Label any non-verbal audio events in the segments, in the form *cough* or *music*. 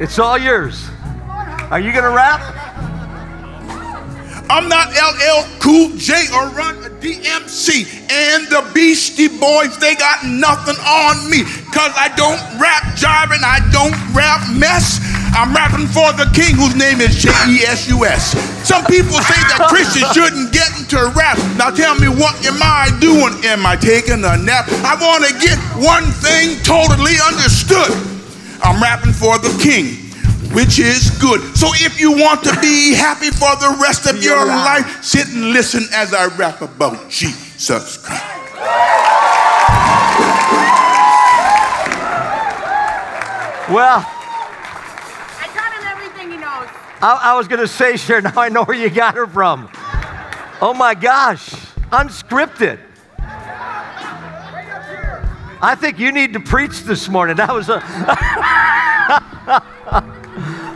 It's all yours. Are you going to rap? I'm not LL Cool J or Run a DMC. And the Beastie Boys, they got nothing on me. Cause I don't rap jive and I don't rap mess. I'm rapping for the king whose name is J-E-S-U-S. Some people say that Christians *laughs* shouldn't get into rap. Now tell me what am I doing? Am I taking a nap? I want to get one thing totally understood. I'm rapping for the king which is good. So if you want to be happy for the rest of your life, sit and listen as I rap about Jesus Christ. Well, I taught him everything he knows. I, I was going to say, sure, *laughs* now I know where you got her from. Oh my gosh, unscripted. I think you need to preach this morning. That was a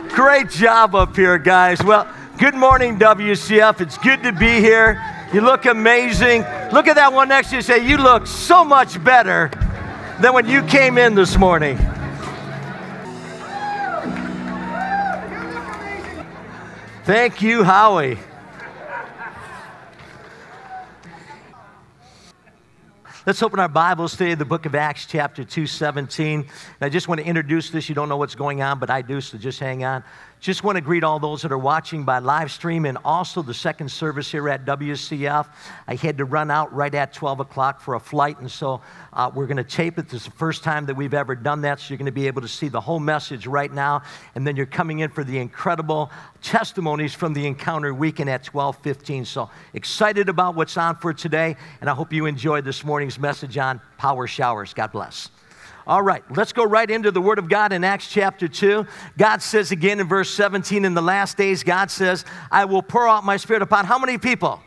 *laughs* great job up here, guys. Well, good morning, WCF. It's good to be here. You look amazing. Look at that one next to you. Say, you look so much better than when you came in this morning. Thank you, Howie. Let's open our Bibles today, the book of Acts, chapter 217. And I just want to introduce this. You don't know what's going on, but I do, so just hang on. Just want to greet all those that are watching by live stream and also the second service here at WCF. I had to run out right at 12 o'clock for a flight, and so uh, we're going to tape it. This is the first time that we've ever done that, so you're going to be able to see the whole message right now. And then you're coming in for the incredible testimonies from the Encounter Weekend at 12:15. So excited about what's on for today, and I hope you enjoyed this morning's message on power showers. God bless. All right, let's go right into the Word of God in Acts chapter 2. God says again in verse 17, in the last days, God says, I will pour out my Spirit upon how many people?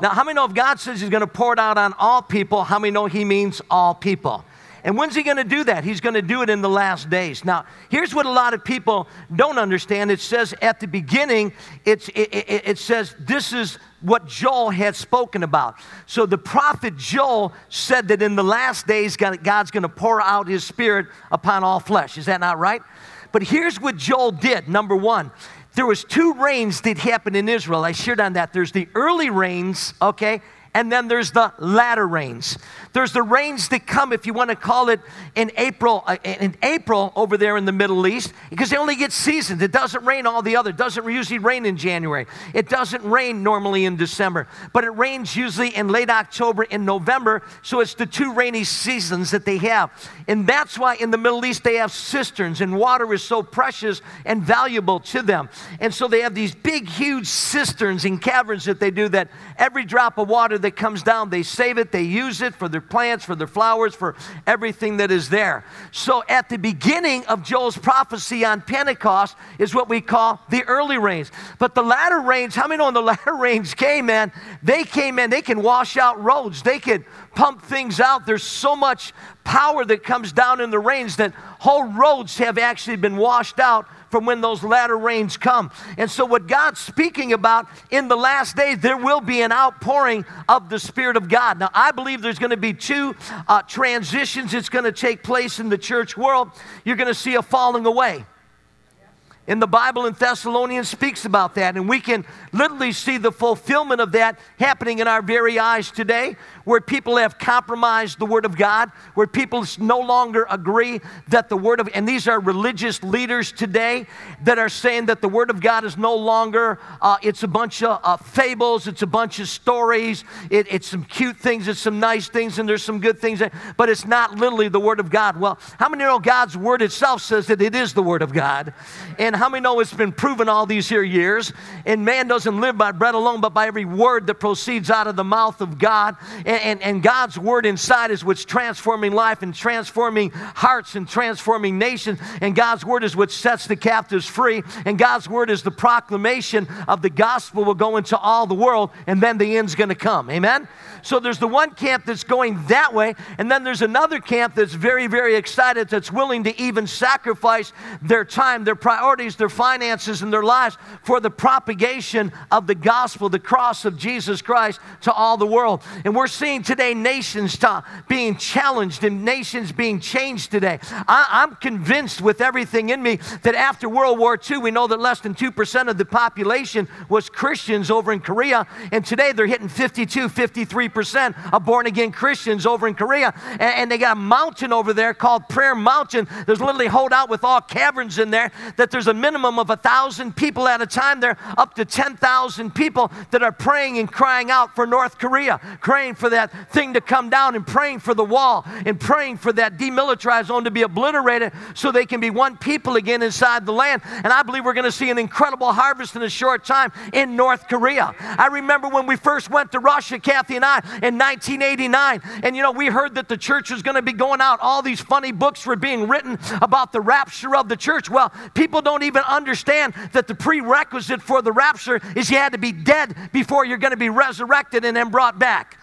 Now, how many know if God says He's going to pour it out on all people, how many know He means all people? And when's he going to do that? He's going to do it in the last days. Now, here's what a lot of people don't understand. It says at the beginning, it, it says this is what Joel had spoken about. So the prophet Joel said that in the last days, God's going to pour out his spirit upon all flesh. Is that not right? But here's what Joel did. Number one, there was two rains that happened in Israel. I shared on that. There's the early rains, okay, and then there's the latter rains. There's the rains that come, if you want to call it, in April, uh, in April over there in the Middle East, because they only get seasons. It doesn't rain all the other. It doesn't usually rain in January. It doesn't rain normally in December, but it rains usually in late October and November. So it's the two rainy seasons that they have, and that's why in the Middle East they have cisterns, and water is so precious and valuable to them. And so they have these big, huge cisterns and caverns that they do that every drop of water that comes down, they save it, they use it for their plants, for their flowers, for everything that is there. So at the beginning of Joel's prophecy on Pentecost is what we call the early rains. But the latter rains, how many know when the *laughs* latter rains came, man? They came in, they can wash out roads, they can pump things out. There's so much power that comes down in the rains that whole roads have actually been washed out from when those latter rains come. And so, what God's speaking about in the last days, there will be an outpouring of the Spirit of God. Now, I believe there's going to be two uh, transitions that's going to take place in the church world. You're going to see a falling away. In the Bible in Thessalonians speaks about that, and we can literally see the fulfillment of that happening in our very eyes today, where people have compromised the Word of God, where people no longer agree that the Word of, and these are religious leaders today that are saying that the Word of God is no longer, uh, it's a bunch of uh, fables, it's a bunch of stories, it, it's some cute things, it's some nice things, and there's some good things, but it's not literally the Word of God. Well, how many know God's Word itself says that it is the Word of God? And how many know it's been proven all these here years? And man doesn't live by bread alone, but by every word that proceeds out of the mouth of God. And, and, and God's word inside is what's transforming life and transforming hearts and transforming nations. And God's word is what sets the captives free. And God's word is the proclamation of the gospel will go into all the world, and then the end's going to come. Amen? So there's the one camp that's going that way, and then there's another camp that's very, very excited, that's willing to even sacrifice their time, their priorities, their finances, and their lives for the propagation of the gospel, the cross of Jesus Christ to all the world. And we're seeing today nations being challenged and nations being changed today. I, am convinced with everything in me that after World War II, we know that less than 2% of the population was Christians over in Korea, and today they're hitting 52, 53 percent of born again Christians over in Korea. And, and, they got a mountain over there called Prayer Mountain. There's literally hold out with all caverns in there that there's a minimum of a thousand people at a time there, are up to 10,000 people that are praying and crying out for North Korea, praying for that thing to come down and praying for the wall and praying for that demilitarized zone to be obliterated so they can be one people again inside the land. And I believe we're going to see an incredible harvest in a short time in North Korea. I remember when we first went to Russia, Kathy and I, in 1989. And you know, we heard that the church was going to be going out. All these funny books were being written about the rapture of the church. Well, people don't even understand that the prerequisite for the rapture is you had to be dead before you're going to be resurrected and then brought back.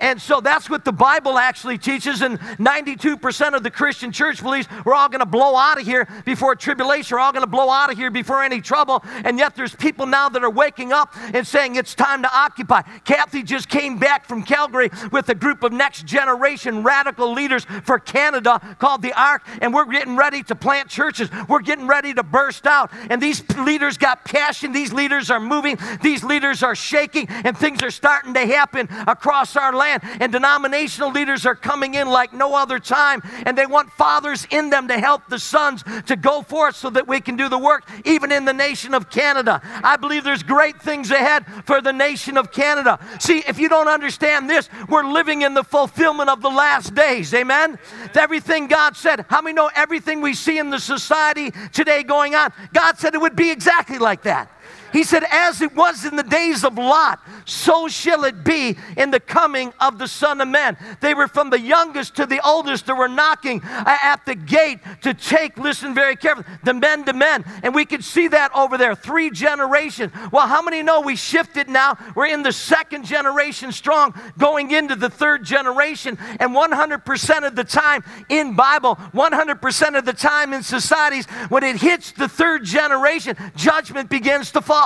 And so that's what the Bible actually teaches. And 92% of the Christian church believes we're all going to blow out of here before tribulation. We're all going to blow out of here before any trouble. And yet there's people now that are waking up and saying it's time to occupy. Kathy just came back from Calgary with a group of next generation radical leaders for Canada called the Ark. And we're getting ready to plant churches. We're getting ready to burst out. And these leaders got passion. These leaders are moving. These leaders are shaking. And things are starting to happen across our land. And denominational leaders are coming in like no other time. And they want fathers in them to help the sons to go forth so that we can do the work, even in the nation of Canada. I believe there's great things ahead for the nation of Canada. See, if you don't understand this, we're living in the fulfillment of the last days. Amen? Everything God said. How many know everything we see in the society today going on? God said it would be exactly like that. He said, As it was in the days of Lot, so shall it be in the coming of the Son of Man. They were from the youngest to the oldest that were knocking at the gate to take, listen very carefully, the men to men. And we could see that over there, three generations. Well, how many know we shifted now? We're in the second generation strong, going into the third generation. And 100% of the time in Bible, 100% of the time in societies, when it hits the third generation, judgment begins to fall.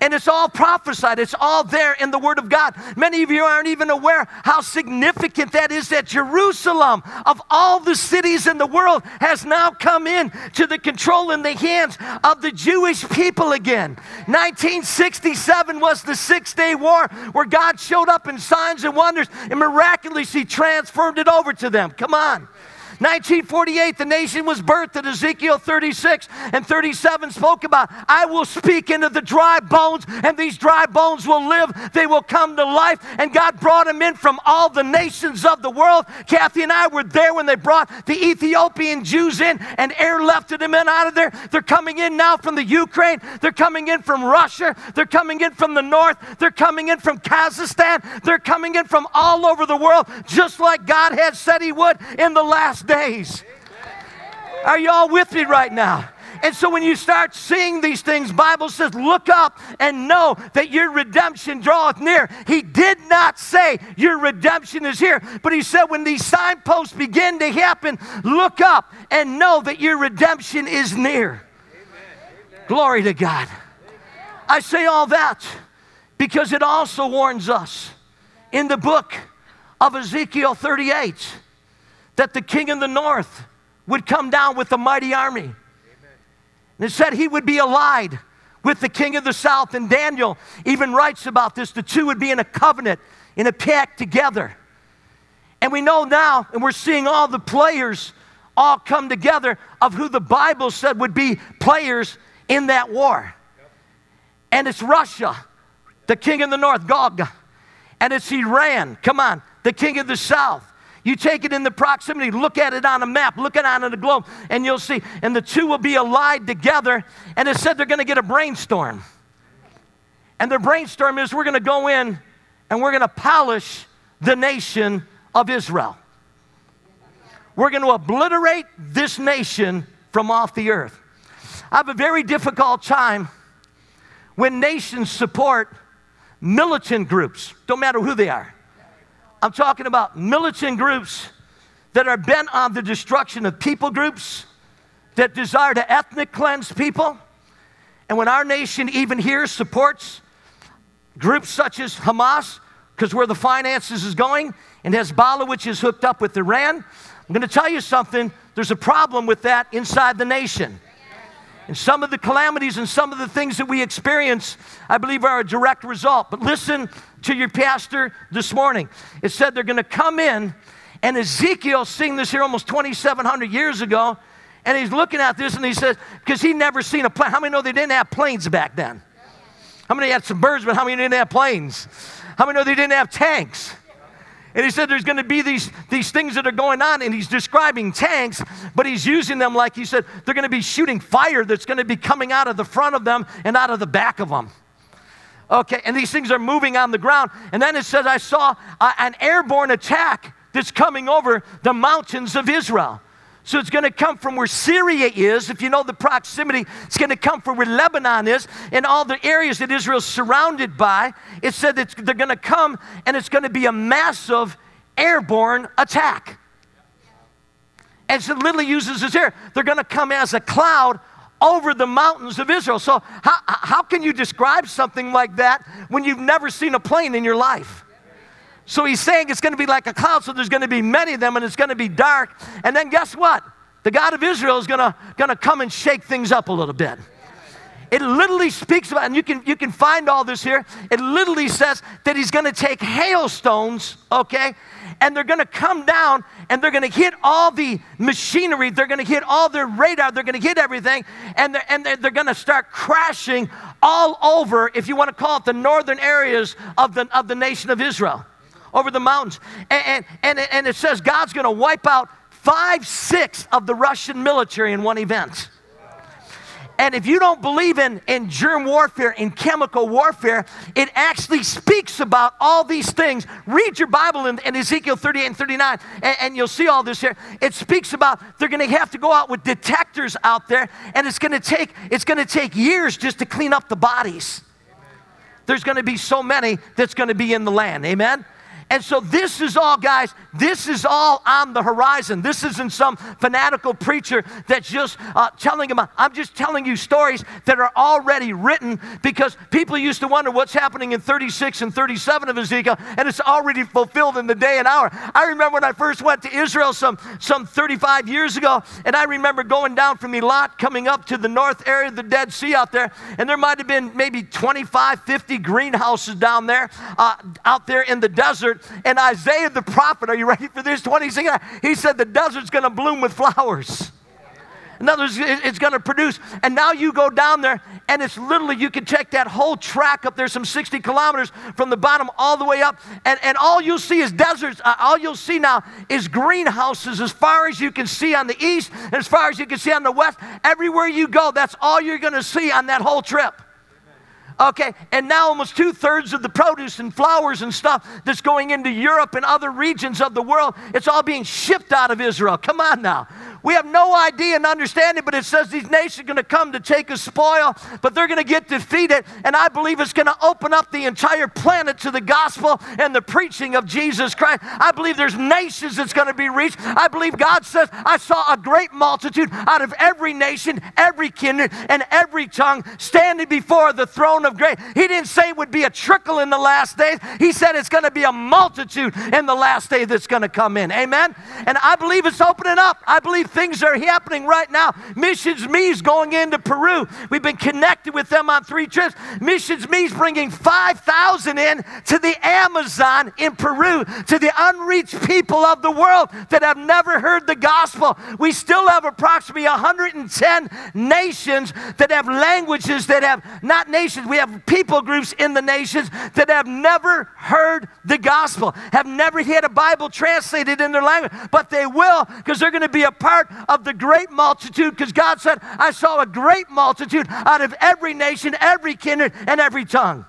And it's all prophesied. It's all there in the Word of God. Many of you aren't even aware how significant that is that Jerusalem, of all the cities in the world, has now come in to the control in the hands of the Jewish people again. 1967 was the Six Day War where God showed up in signs and wonders and miraculously transformed it over to them. Come on. 1948, the nation was birthed, and Ezekiel 36 and 37 spoke about, I will speak into the dry bones, and these dry bones will live. They will come to life. And God brought them in from all the nations of the world. Kathy and I were there when they brought the Ethiopian Jews in and airlifted them in out of there. They're coming in now from the Ukraine. They're coming in from Russia. They're coming in from the north. They're coming in from Kazakhstan. They're coming in from all over the world, just like God had said He would in the last days. Are y'all with me right now? And so when you start seeing these things, Bible says, look up and know that your redemption draweth near. He did not say your redemption is here, but he said when these signposts begin to happen, look up and know that your redemption is near. Amen. Glory to God. I say all that because it also warns us in the book of Ezekiel 38 that the king of the north would come down with a mighty army. Amen. And it said he would be allied with the king of the south. And Daniel even writes about this. The two would be in a covenant, in a pact together. And we know now, and we're seeing all the players all come together of who the Bible said would be players in that war. And it's Russia, the king of the north, Gog. And it's Iran, come on, the king of the south. You take it in the proximity, look at it on a map, look at it on the globe, and you'll see. And the two will be allied together. And it said they're going to get a brainstorm. And their brainstorm is we're going to go in and we're going to polish the nation of Israel. We're going to obliterate this nation from off the earth. I have a very difficult time when nations support militant groups, don't matter who they are. I'm talking about militant groups that are bent on the destruction of people groups, that desire to ethnic cleanse people. And when our nation, even here, supports groups such as Hamas, because where the finances is going, and Hezbollah, which is hooked up with Iran, I'm going to tell you something. There's a problem with that inside the nation. And some of the calamities and some of the things that we experience, I believe, are a direct result. But listen to your pastor this morning. It said they're going to come in, and Ezekiel seeing this here almost 2,700 years ago, and he's looking at this and he says, because he never seen a plane. How many know they didn't have planes back then? How many had some birds, but how many didn't have planes? How many know they didn't have tanks? And he said there's going to be these, these things that are going on, and he's describing tanks, but he's using them like he said they're going to be shooting fire that's going to be coming out of the front of them and out of the back of them. Okay, and these things are moving on the ground. And then it says, I saw uh, an airborne attack that's coming over the mountains of Israel. So it's going to come from where Syria is. If you know the proximity, it's going to come from where Lebanon is and all the areas that Israel's surrounded by. It said that they're going to come and it's going to be a massive airborne attack. And so it literally uses this here. They're going to come as a cloud over the mountains of Israel. So, how, how can you describe something like that when you've never seen a plane in your life? So he's saying it's going to be like a cloud, so there's going to be many of them, and it's going to be dark. And then guess what? The God of Israel is going to, going to come and shake things up a little bit. It literally speaks about, and you can, you can find all this here. It literally says that he's going to take hailstones, okay, and they're going to come down and they're going to hit all the machinery. They're going to hit all their radar. They're going to hit everything, and they're, and they're, they're going to start crashing all over, if you want to call it the northern areas of the, of the nation of Israel over the mountains. And, and, and, it says God's going to wipe out five sixths of the Russian military in one event. And if you don't believe in, in germ warfare, in chemical warfare, it actually speaks about all these things. Read your Bible in, in Ezekiel 38 and 39, and, and, you'll see all this here. It speaks about they're going to have to go out with detectors out there, and it's going to take it's going to take years just to clean up the bodies. There's going to be so many that's going to be in the land. Amen. And so, this is all, guys, this is all on the horizon. This isn't some fanatical preacher that's just uh, telling them. I'm just telling you stories that are already written because people used to wonder what's happening in 36 and 37 of Ezekiel, and it's already fulfilled in the day and hour. I remember when I first went to Israel some, some 35 years ago, and I remember going down from Eilat, coming up to the north area of the Dead Sea out there, and there might have been maybe 25, 50 greenhouses down there, uh, out there in the desert and Isaiah the prophet, are you ready for this? 26, he said the desert's going to bloom with flowers. In other words, it's going to produce. And now you go down there, and it's literally, you can check that whole track up there, some 60 kilometers from the bottom all the way up. And, and all you'll see is deserts. Uh, all you'll see now is greenhouses as far as you can see on the east, as far as you can see on the west. Everywhere you go, that's all you're going to see on that whole trip. Okay, and now almost two thirds of the produce and flowers and stuff that's going into Europe and other regions of the world, it's all being shipped out of Israel. Come on now. We have no idea and understanding, but it says these nations are going to come to take a spoil, but they're going to get defeated. And I believe it's going to open up the entire planet to the gospel and the preaching of Jesus Christ. I believe there's nations that's going to be reached. I believe God says, I saw a great multitude out of every nation, every kindred, and every tongue standing before the throne of grace. He didn't say it would be a trickle in the last days, He said it's going to be a multitude in the last day that's going to come in. Amen? And I believe it's opening up. I believe things are happening right now. Missions Me's going into Peru. We've been connected with them on three trips. Missions Me's bringing 5,000 in to the Amazon in Peru, to the unreached people of the world that have never heard the gospel. We still have approximately 110 nations that have languages that have, not nations, we have people groups in the nations that have never heard the gospel, have never had a Bible translated in their language, but they will because they're going to be a part of the great multitude because God said, I saw a great multitude out of every nation, every kindred, and every tongue.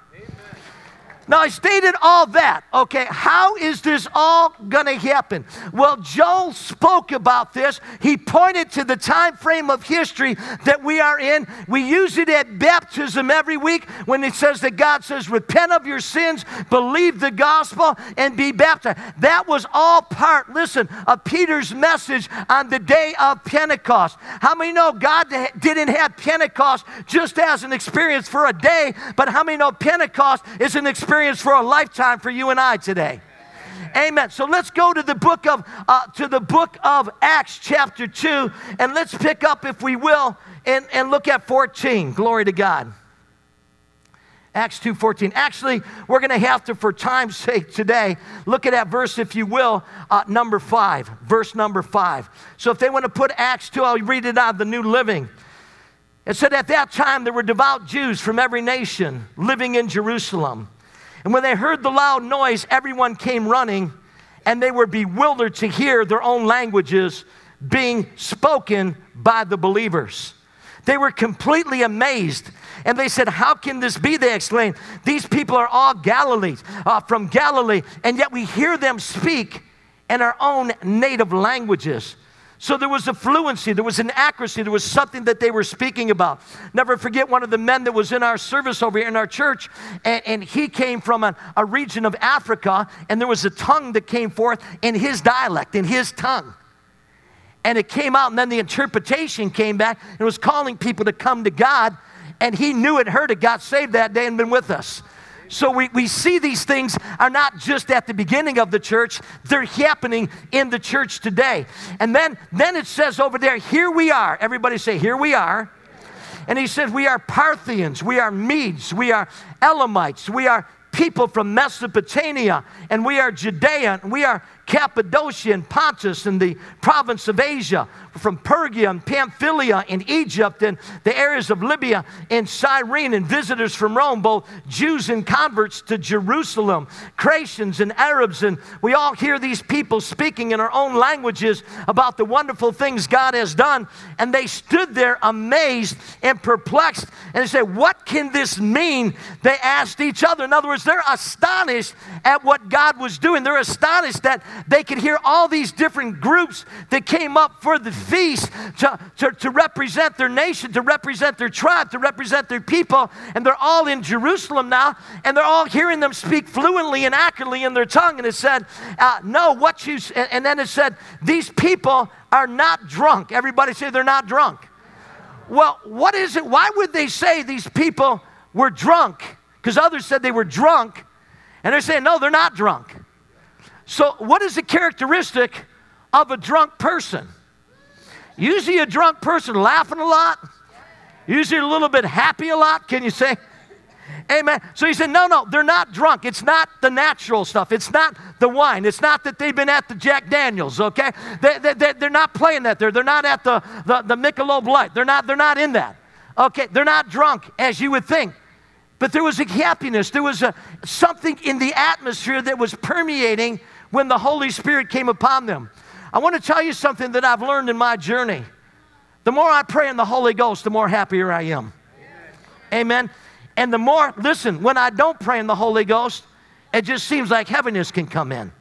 Now, I stated all that. Okay, how is this all going to happen? Well, Joel spoke about this. He pointed to the time frame of history that we are in. We use it at baptism every week when it says that God says, Repent of your sins, believe the gospel, and be baptized. That was all part, listen, of Peter's message on the day of Pentecost. How many know God didn't have Pentecost just as an experience for a day, but how many know Pentecost is an experience? Experience for a lifetime for you and I today. Amen. So let's go to the book of uh, to the book of Acts, chapter two, and let's pick up, if we will, and, and look at 14. Glory to God. Acts 2:14. Actually, we're going to have to, for time's sake today, look at that verse, if you will, uh, number five, verse number five. So if they want to put Acts 2, I'll read it out of the New Living. It said, At that time there were devout Jews from every nation living in Jerusalem. And when they heard the loud noise, everyone came running, and they were bewildered to hear their own languages being spoken by the believers. They were completely amazed. And they said, How can this be? They exclaimed, These people are all Galilees, uh, from Galilee, and yet we hear them speak in our own native languages. So there was a fluency, there was an accuracy, there was something that they were speaking about. Never forget one of the men that was in our service over here in our church, and, and he came from a, a region of Africa, and there was a tongue that came forth in his dialect, in his tongue. And it came out, and then the interpretation came back, and it was calling people to come to God, and he knew it, heard it, got saved that day, and been with us. So we, we see these things are not just at the beginning of the church, they're happening in the church today. And then, then it says over there, here we are. Everybody say, here we are. And he says, we are Parthians, we are Medes, we are Elamites, we are people from Mesopotamia, and we are Judea, and we are Cappadocia and Pontus and the province of Asia, from Pergia and Pamphylia and Egypt and the areas of Libya and Cyrene and visitors from Rome, both Jews and converts to Jerusalem, Cretans and Arabs. And we all hear these people speaking in our own languages about the wonderful things God has done. And they stood there amazed and perplexed and they said, What can this mean? They asked each other. In other words, they're astonished at what God was doing. They're astonished that they could hear all these different groups that came up for the feast to, to, to represent their nation, to represent their tribe, to represent their people. And they're all in Jerusalem now, and they're all hearing them speak fluently and accurately in their tongue. And it said, uh, No, what you, and then it said, These people are not drunk. Everybody say they're not drunk. Well, what is it? Why would they say these people were drunk? Because others said they were drunk, and they're saying, no, they're not drunk. So, what is the characteristic of a drunk person? Usually, a drunk person laughing a lot, usually a little bit happy a lot. Can you say? Amen. So he said, No, no, they're not drunk. It's not the natural stuff. It's not the wine. It's not that they've been at the Jack Daniels, okay? They, they, they, are not playing that there. They're not at the, the, the Michelob Light. They're not, they're not in that. Okay, they're not drunk as you would think. But there was a happiness. There was a, something in the atmosphere that was permeating when the Holy Spirit came upon them. I want to tell you something that I've learned in my journey. The more I pray in the Holy Ghost, the more happier I am. Amen. And the more, listen, when I don't pray in the Holy Ghost, it just seems like heaviness can come in.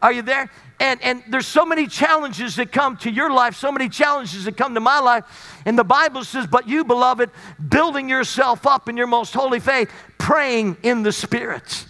Are you there? And, and there's so many challenges that come to your life, so many challenges that come to my life. And the Bible says, But you, beloved, building yourself up in your most holy faith, praying in the Spirit.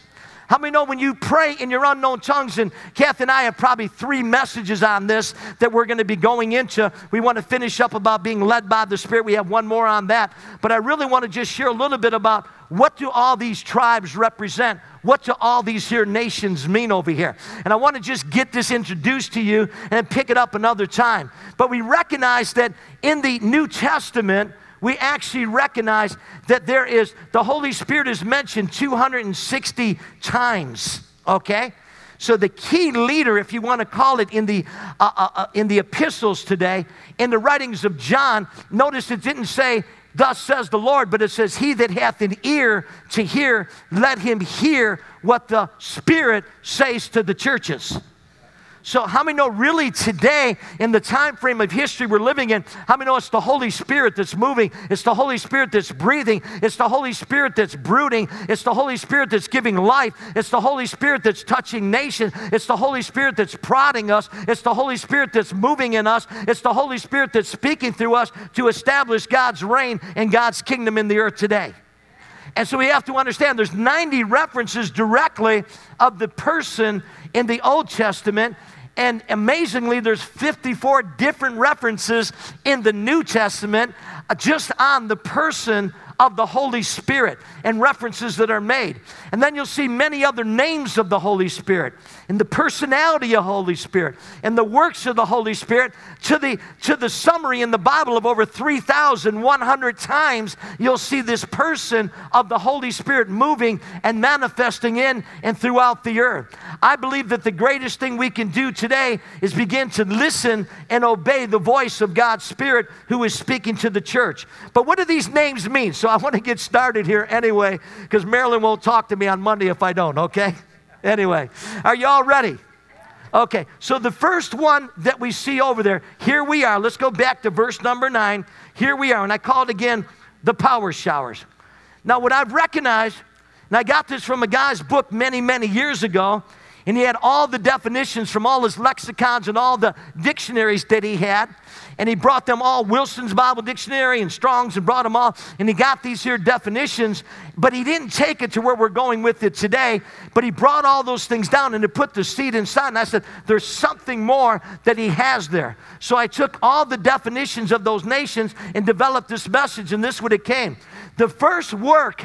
How many know when you pray in your unknown tongues? And Kath and I have probably three messages on this that we're going to be going into. We want to finish up about being led by the Spirit. We have one more on that. But I really want to just share a little bit about what do all these tribes represent? What do all these here nations mean over here? And I want to just get this introduced to you and pick it up another time. But we recognize that in the New Testament, we actually recognize that there is, the Holy Spirit is mentioned 260 times, okay? So the key leader, if you want to call it, in the, uh, uh, uh, in the epistles today, in the writings of John, notice it didn't say, Thus says the Lord, but it says, He that hath an ear to hear, let him hear what the Spirit says to the churches. So, how many know really today, in the time frame of history we're living in, how many know it's the Holy Spirit that's moving? It's the Holy Spirit that's breathing. It's the Holy Spirit that's brooding. It's the Holy Spirit that's giving life. It's the Holy Spirit that's touching nations. It's the Holy Spirit that's prodding us. It's the Holy Spirit that's moving in us. It's the Holy Spirit that's speaking through us to establish God's reign and God's kingdom in the earth today. And so we have to understand there's 90 references directly of the person in the Old Testament. And amazingly, there's 54 different references in the New Testament just on the person of the Holy Spirit and references that are made. And then you'll see many other names of the Holy Spirit and the personality of Holy Spirit and the works of the Holy Spirit to the to the summary in the Bible of over 3100 times you'll see this person of the Holy Spirit moving and manifesting in and throughout the earth. I believe that the greatest thing we can do today is begin to listen and obey the voice of God's Spirit who is speaking to the church. But what do these names mean? So I want to get started here anyway, because Marilyn won't talk to me on Monday if I don't, okay? Anyway, are you all ready? Okay, so the first one that we see over there, here we are. Let's go back to verse number nine. Here we are, and I call it again the power showers. Now, what I've recognized, and I got this from a guy's book many, many years ago, and he had all the definitions from all his lexicons and all the dictionaries that he had and he brought them all, Wilson's Bible Dictionary and Strong's, and brought them all, and he got these here definitions, but he didn't take it to where we're going with it today, but he brought all those things down and he put the seed inside, and I said, there's something more that he has there. So I took all the definitions of those nations and developed this message, and this what it came. The first work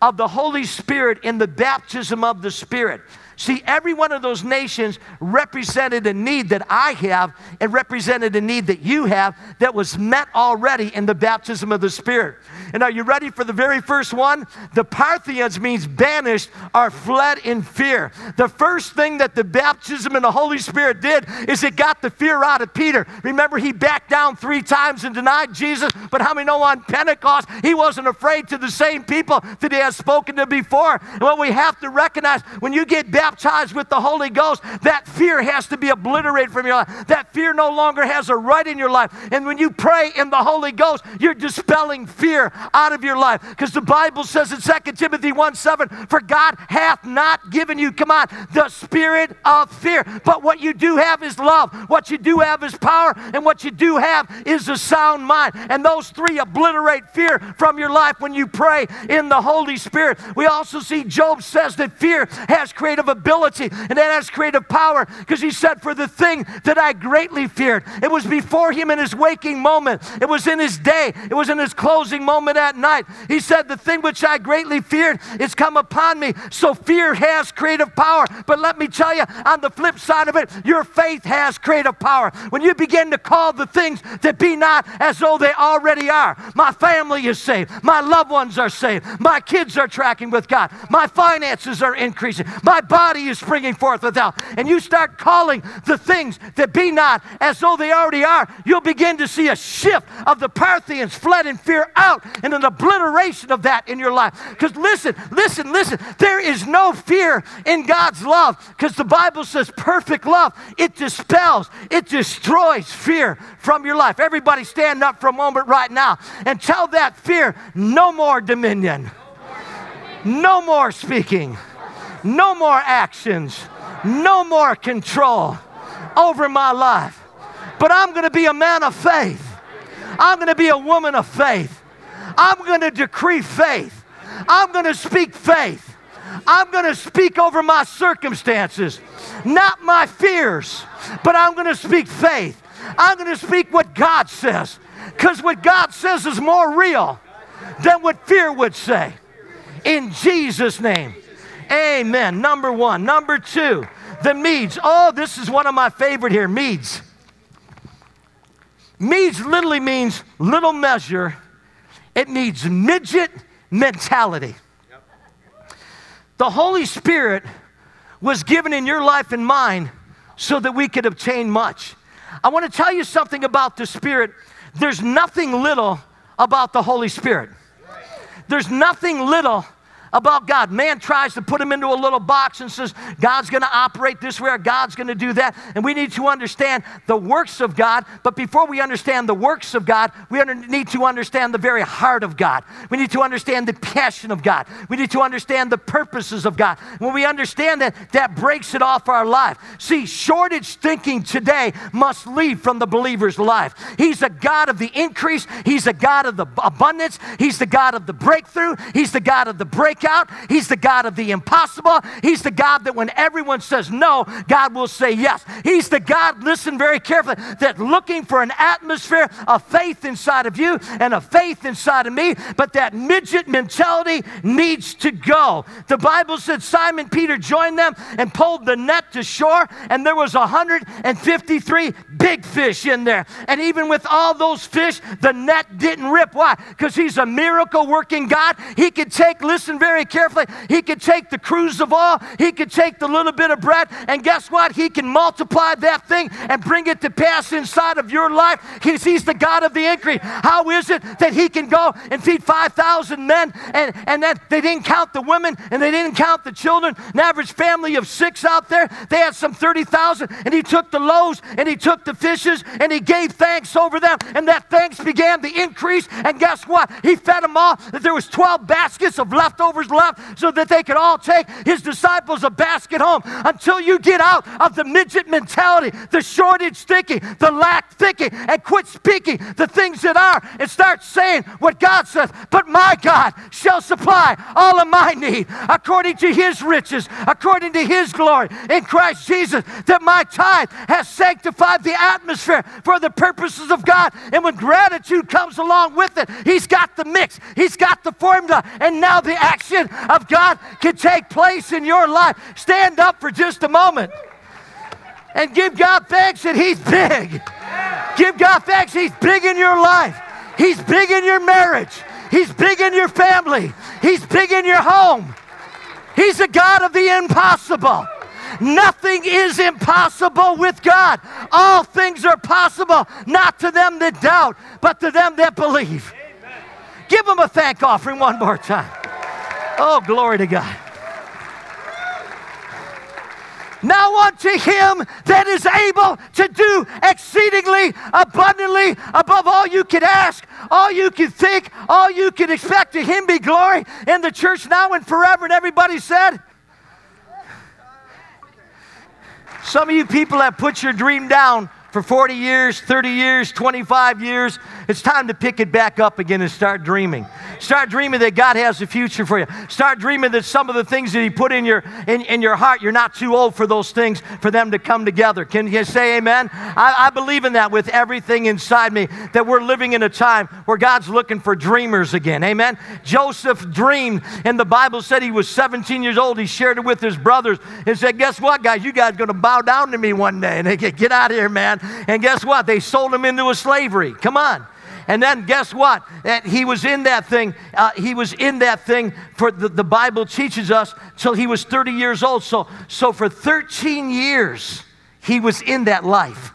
of the Holy Spirit in the baptism of the Spirit. See, every one of those nations represented a need that I have and represented a need that you have that was met already in the baptism of the Spirit. And are you ready for the very first one? The Parthians means banished or fled in fear. The first thing that the baptism in the Holy Spirit did is it got the fear out of Peter. Remember, he backed down three times and denied Jesus, but how many know on Pentecost he wasn't afraid to the same people that he had spoken to before? And what we have to recognize when you get baptized, baptized with the Holy Ghost, that fear has to be obliterated from your life. That fear no longer has a right in your life. And when you pray in the Holy Ghost, you're dispelling fear out of your life. Because the Bible says in 2 Timothy 1 7, for God hath not given you, come on, the spirit of fear. But what you do have is love. What you do have is power. And what you do have is a sound mind. And those three obliterate fear from your life when you pray in the Holy Spirit. We also see Job says that fear has creative ability and that has creative power because he said, For the thing that I greatly feared, it was before him in his waking moment, it was in his day, it was in his closing moment at night. He said, The thing which I greatly feared is come upon me. So fear has creative power. But let me tell you, on the flip side of it, your faith has creative power. When you begin to call the things that be not as though they already are, my family is saved, my loved ones are saved, my kids are tracking with God, my finances are increasing, my body body is springing forth without, and you start calling the things that be not as though they already are, you'll begin to see a shift of the Parthians fled in fear out and an obliteration of that in your life. Because listen, listen, listen, there is no fear in God's love because the Bible says perfect love, it dispels, it destroys fear from your life. Everybody stand up for a moment right now and tell that fear no more dominion. No more speaking. No more actions, no more control over my life. But I'm going to be a man of faith. I'm going to be a woman of faith. I'm going to decree faith. I'm going to speak faith. I'm going to speak over my circumstances, not my fears, but I'm going to speak faith. I'm going to speak what God says because what God says is more real than what fear would say. In Jesus' name. Amen. Number one. Number two, the Medes. Oh, this is one of my favorite here Medes. Medes literally means little measure, it means midget mentality. The Holy Spirit was given in your life and mine so that we could obtain much. I want to tell you something about the Spirit. There's nothing little about the Holy Spirit. There's nothing little about God. Man tries to put him into a little box and says, God's going to operate this way or God's going to do that. And we need to understand the works of God. But before we understand the works of God, we need to understand the very heart of God. We need to understand the passion of God. We need to understand the purposes of God. When we understand that, that breaks it off our life. See, shortage thinking today must leave from the believer's life. He's a God of the increase, He's a God of the abundance, He's the God of the breakthrough, He's the God of the break out. He's the God of the impossible. He's the God that when everyone says no, God will say yes. He's the God, listen very carefully, that looking for an atmosphere of faith inside of you and a faith inside of me, but that midget mentality needs to go. The Bible said Simon Peter joined them and pulled the net to shore, and there was 153 big fish in there. And even with all those fish, the net didn't rip. Why? Because he's a miracle working God. He could take, listen very very carefully. He could take the cruse of all, he could take the little bit of bread, and guess what? He can multiply that thing and bring it to pass inside of your life. He's, he's the God of the increase. How is it that he can go and feed 5,000 men and, and then they didn't count the women and they didn't count the children? An average family of six out there, they had some 30,000, and he took the loaves and he took the fishes and he gave thanks over them, and that thanks began the increase. And guess what? He fed them all. There was 12 baskets of leftovers left so that they could all take his disciples a basket home until you get out of the midget mentality, the shortage thinking, the lack thinking, and quit speaking the things that are and start saying what God says. But my God shall supply all of my need according to his riches, according to his glory in Christ Jesus, that my tithe has sanctified the atmosphere for the purposes of God. And when gratitude comes along with it, he's got the mix, he's got the formula, and now the action action of God can take place in your life. Stand up for just a moment and give God thanks that He's big. Give God thanks He's big in your life. He's big in your marriage. He's big in your family. He's big in your home. He's a God of the impossible. Nothing is impossible with God. All things are possible, not to them that doubt, but to them that believe. Give them a thank offering one more time. Oh, glory to God. Now unto him that is able to do exceedingly abundantly above all you could ask, all you could think, all you could expect. To him be glory in the church now and forever. And everybody said, Some of you people have put your dream down for 40 years, 30 years, 25 years. It's time to pick it back up again and start dreaming. Start dreaming that God has a future for you. Start dreaming that some of the things that He put in your, in, in your heart, you're not too old for those things for them to come together. Can you say amen? I, I believe in that with everything inside me, that we're living in a time where God's looking for dreamers again. Amen? Joseph dreamed, and the Bible said he was 17 years old. He shared it with his brothers and said, Guess what, guys? You guys going to bow down to me one day. And they get, Get out of here, man. And guess what? They sold him into a slavery. Come on. And then guess what? He was in that thing. Uh, he was in that thing for the, the Bible teaches us till he was 30 years old. So, so for 13 years, he was in that life.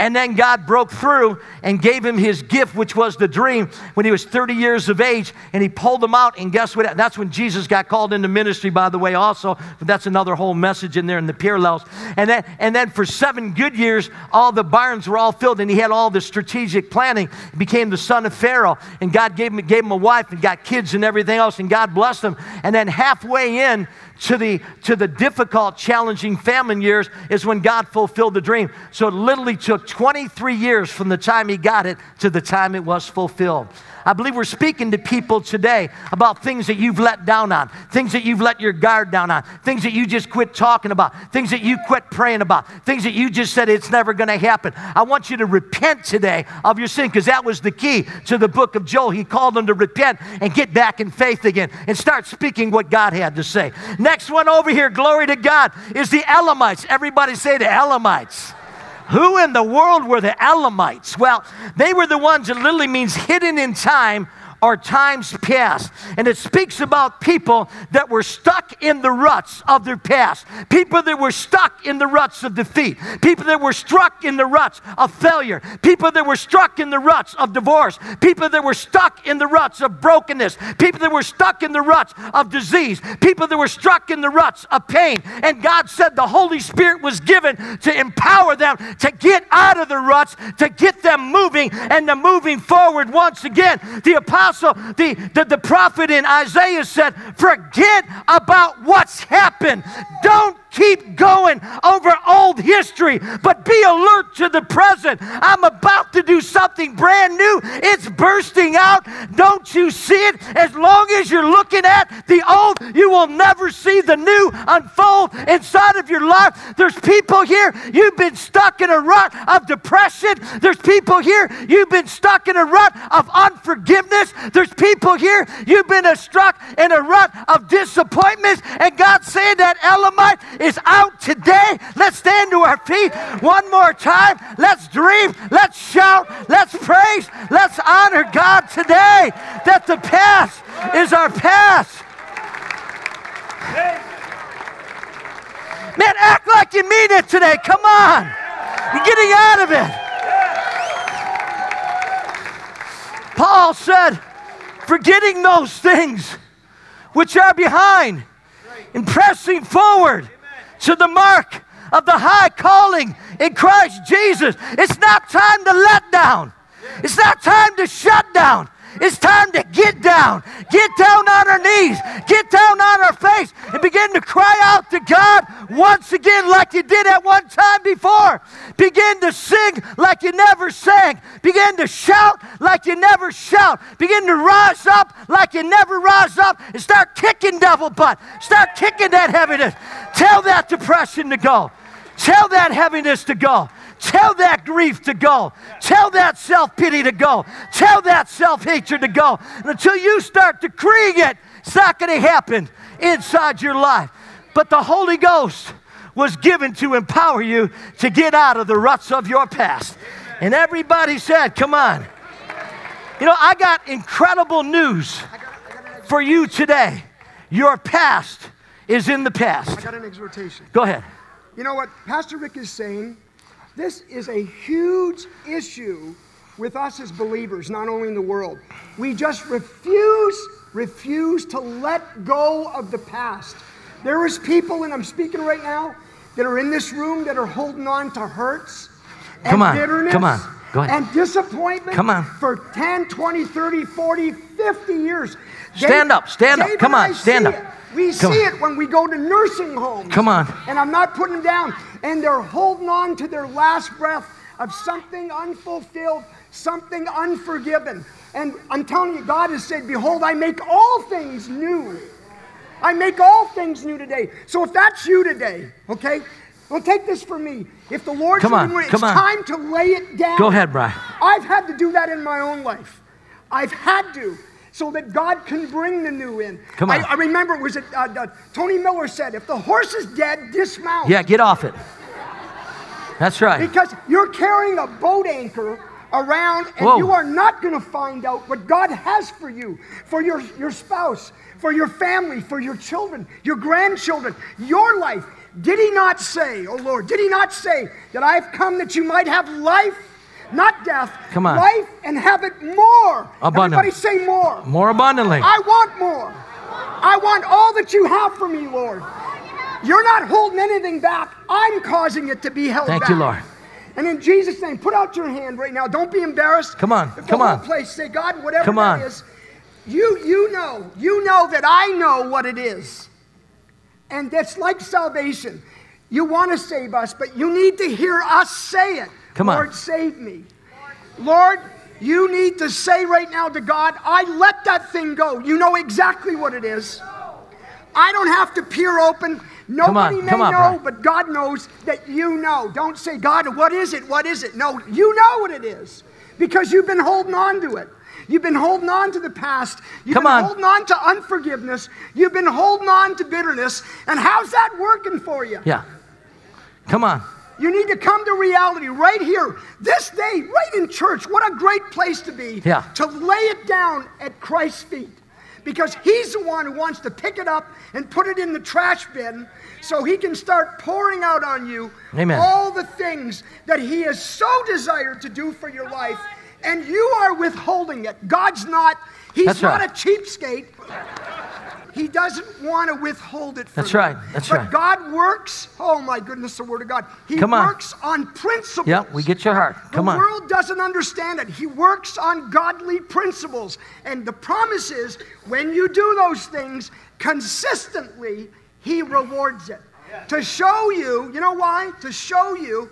And then God broke through and gave him his gift, which was the dream, when he was 30 years of age. And he pulled him out. And guess what? That's when Jesus got called into ministry, by the way, also. But that's another whole message in there in the parallels. And then, and then for seven good years, all the barns were all filled, and he had all the strategic planning. He became the son of Pharaoh. And God gave him, gave him a wife and got kids and everything else. And God blessed him. And then halfway in to the, to the difficult, challenging famine years is when God fulfilled the dream. So it literally took 23 years from the time he got it to the time it was fulfilled. I believe we're speaking to people today about things that you've let down on, things that you've let your guard down on, things that you just quit talking about, things that you quit praying about, things that you just said it's never going to happen. I want you to repent today of your sin because that was the key to the book of Joel. He called them to repent and get back in faith again and start speaking what God had to say. Next one over here, glory to God, is the Elamites. Everybody say the Elamites. Who in the world were the Elamites? Well, they were the ones that literally means hidden in time or times past. And it speaks about people that were stuck in the ruts of their past, people that were stuck in the ruts of defeat, people that were struck in the ruts of failure, people that were struck in the ruts of divorce, people that were stuck in the ruts of brokenness, people that were stuck in the ruts of disease, people that were struck in the ruts of pain. And God said the Holy Spirit was given to empower them to get out of the ruts, to get them moving and to moving forward once again. The apostle apostle, the, the, the prophet in Isaiah said, Forget about what's happened. Don't keep going over old history, but be alert to the present. I'm about to do something brand new. It's bursting out. Don't you see it? As long as you're looking at the old, you will never see the new unfold inside of your life. There's people here, you've been stuck in a rut of depression. There's people here, you've been stuck in a rut of unforgiveness. There's people here, you've been struck in a rut of disappointments. And God's saying that Elamite is out today. Let's stand to our feet one more time. Let's dream. Let's shout. Let's praise. Let's honor God today that the past is our past. Man, act like you mean it today. Come on. You're getting out of it. Paul said, forgetting those things which are behind and pressing forward to the mark of the high calling in Christ Jesus. It's not time to let down. It's not time to shut down. It's time to get down. Get down on our knees. Get down on our face and begin to cry out to God once again like you did at one time before. Begin to sing like you never sang. Begin to shout like you never shout. Begin to rise up like you never rise up and start kicking devil butt. Start kicking that heaviness. Tell that depression to go. Tell that heaviness to go. Tell that grief to go. Tell that self pity to go. Tell that self hatred to go. And until you start decreeing it, it's not going to happen inside your life. But the Holy Ghost was given to empower you to get out of the ruts of your past. And everybody said, Come on. You know, I got incredible news for you today. Your past is in the past. I got an exhortation. Go ahead. You know what Pastor Rick is saying? This is a huge issue with us as believers, not only in the world. We just refuse, refuse to let go of the past. There is people, and I'm speaking right now, that are in this room that are holding on to hurts and Come on, bitterness come on, go ahead. and disappointment Come on. for 10, 20, 30, 40, 50 years. Stand up, stand up. Come on, stand up. it. We Come see on. it when we go to nursing homes. Come on. And I'm not putting them down. And they're holding on to their last breath of something unfulfilled, something unforgiven. And I'm telling you, God has said, Behold, I make all things new. I make all things new today. So if that's you today, okay? Well, take this from me. If the Lord Come on, "You know, it's come on. time to lay it down. Go ahead, Brian. I've had to do that in my own life. I've had to, so that God can bring the new in. Come on. I, I remember it was uh, uh, Tony Miller said, "If the horse is dead, dismount." Yeah, get off it. That's right. Because you're carrying a boat anchor around and Whoa. you are not going to find out what God has for you, for your, your spouse, for your family, for your children, your grandchildren, your life. Did he not say, oh Lord, did he not say that I've come that you might have life, not death, Come on. life and have it more? Abundant. Everybody say more. More abundantly. I want more. I want all that you have for me, Lord. You're not holding anything back. I'm causing it to be held Thank back. you, Lord. And in Jesus' name, put out your hand right now. Don't be embarrassed. Come on, come on. place, say, God, whatever Come on. is, you you know, you know that I know what it is And that's like salvation. You want to save us, but you need to hear us say it. Come on. Lord, save me. Lord, you need to say right now to God, I let that thing go. You know exactly what it is. I don't have to peer open. Nobody on, may come on, know, Brian. but God knows that you know. Don't say, God, what is it? What is it? No, you know what it is because you've been holding on to it. You've been holding on to the past. You've Come been on. holding on to unforgiveness. You've been holding on to bitterness. And how's that working for you? Yeah. Come on. You need to come to reality right here, this day, right in church. What a great place to be. Yeah. To lay it down at Christ's feet. Because he's the one who wants to pick it up and put it in the trash bin so he can start pouring out on you Amen. all the things that he has so desired to do for your life. And you are withholding it. God's not, he's That's not right. a cheapskate. He doesn't want to withhold it from That's right, that's right. but right. God works, oh my goodness, the Word of God. He Come on. works on principles. Yeah, we get your heart. Come the on. The world doesn't understand it. He works on godly principles. And the promise is when you do those things consistently, He rewards it. To show you, you know why? To show you,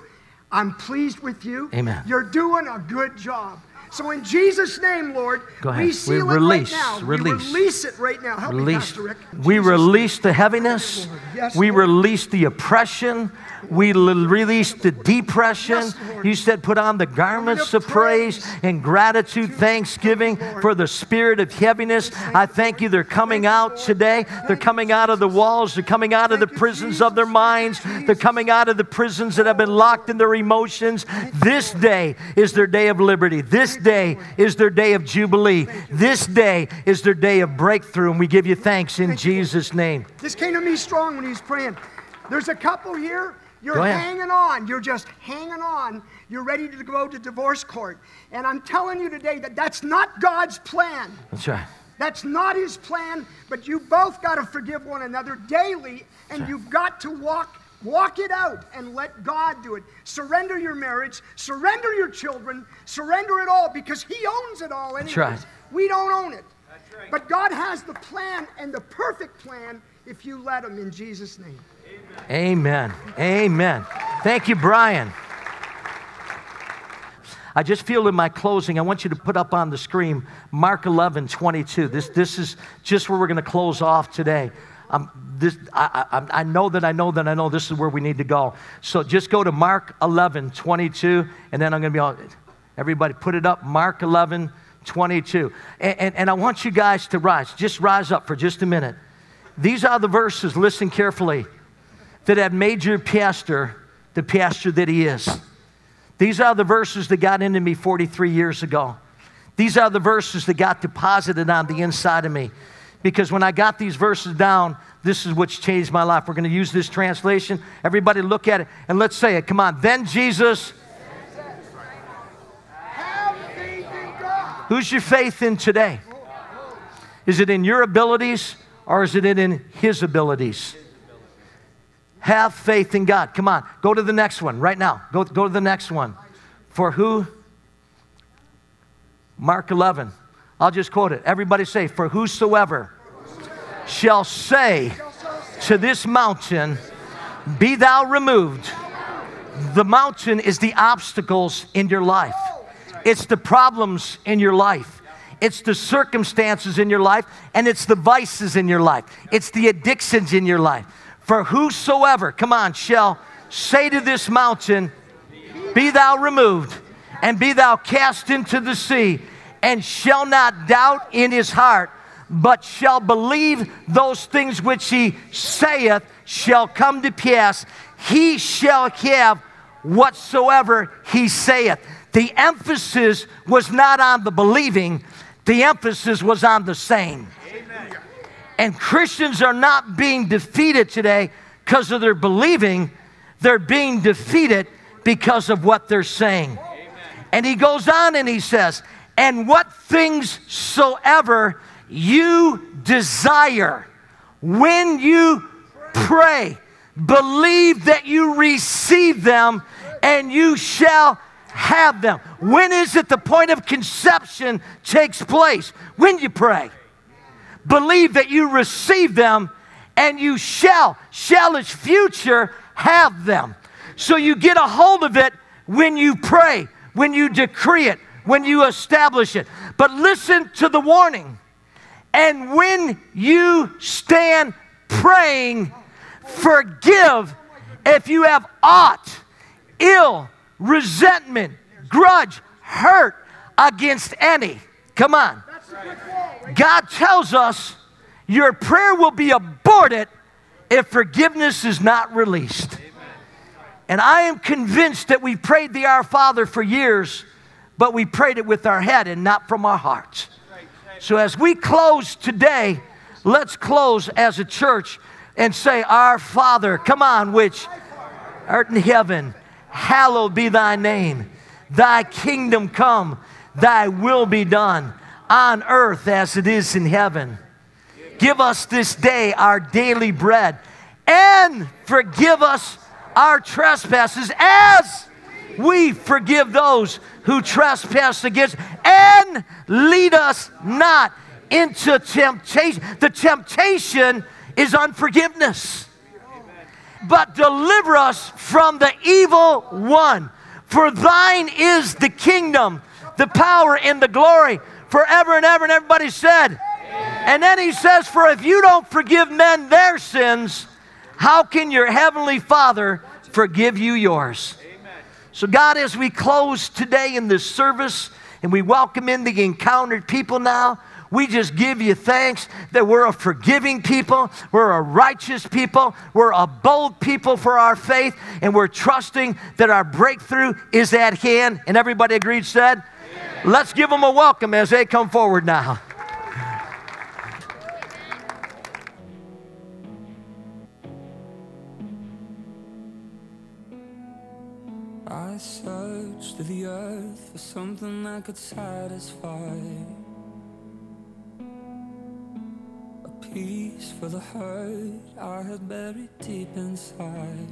I'm pleased with you. Amen. You're doing a good job. So in Jesus' name, Lord, Go ahead. we We seal release, it right now. release. We release it right now. Help me, Release. Pastor Rick. We release the heaviness. Yes, we Lord. release the oppression. We release the depression. You said, put on the garments of praise and gratitude, thanksgiving for the spirit of heaviness. I thank you. They're coming out today. They're coming out of the walls. They're coming out of the prisons of their minds. They're coming out of the prisons that have been locked in their emotions. This day is their day of liberty. This day is their day of jubilee. This day is their day of breakthrough. And we give you thanks in Thank you, Lord. Jesus' name. This came to me strong when he was praying. There's a couple here. You're hanging on. You're just hanging on. You're ready to go to divorce court. And I'm telling you today that that's not God's plan. That's right. That's not his plan, but you both got to forgive one another daily and you've got to walk walk it out and let God do it. Surrender your marriage, surrender your children, surrender it all because he owns it all anyways. right. We don't own it. Right. But God has the plan and the perfect plan if you let him in Jesus name. Amen. Amen. Thank you, Brian. I just feel in my closing, I want you to put up on the screen Mark 11, 22. This, this is just where we're going to close off today. Um, this, I, I, I know that I know that I know this is where we need to go. So just go to Mark 11, 22, and then I'm going to be all, everybody put it up, Mark 11, 22. And, and, and I want you guys to rise. Just rise up for just a minute. These are the verses, listen carefully, that have made your pastor the pastor that he is. These are the verses that got into me 43 years ago. These are the verses that got deposited on the inside of me. Because when I got these verses down, this is what's changed my life. We're going to use this translation. Everybody look at it and let's say it. Come on. Then Jesus, who's your faith in today? Is it in your abilities or is it in his abilities? Have faith in God. Come on, go to the next one right now. Go, go to the next one. For who? Mark 11. I'll just quote it. Everybody say, For whosoever shall say to this mountain, Be thou removed. The mountain is the obstacles in your life, it's the problems in your life. It's the circumstances in your life, and it's the vices in your life. It's the addictions in your life. For whosoever, come on, shall say to this mountain, Be thou removed, and be thou cast into the sea, and shall not doubt in his heart, but shall believe those things which he saith shall come to pass, he shall have whatsoever he saith. The emphasis was not on the believing, the emphasis was on the saying. And Christians are not being defeated today because of their believing, they're being defeated because of what they're saying. And he goes on and he says, And what things soever you desire when you pray, believe that you receive them and you shall have them. When is it the point of conception takes place? When you pray believe that you receive them and you shall, shall is future, have them. So you get a hold of it when you pray, when you decree it, when you establish it. But listen to the warning. And when you stand praying, forgive if you have aught, ill, resentment, grudge, hurt against any. Come on. God tells us your prayer will be aborted if forgiveness is not released. And I am convinced that we prayed the Our Father for years, but we prayed it with our head and not from our hearts. So as we close today, let's close as a church and say, Our Father, come on, which art in heaven, hallowed be thy name. Thy kingdom come, thy will be done on earth as it is in heaven. Give us this day our daily bread and forgive us our trespasses as we forgive those who trespass against and lead us not into temptation. The temptation is unforgiveness. But deliver us from the evil one. For thine is the kingdom, the power, and the glory forever and ever. And everybody said, and then he says, For if you don't forgive men their sins, how can your heavenly Father forgive you yours? So, God, as we close today in this service and we welcome in the encountered people now, we just give you thanks that we're a forgiving people, we're a righteous people, we're a bold people for our faith, and we're trusting that our breakthrough is at hand. And everybody agreed, said, Amen. Let's give them a welcome as they come forward now. I searched the earth for something that could satisfy a peace for the hurt I had buried deep inside.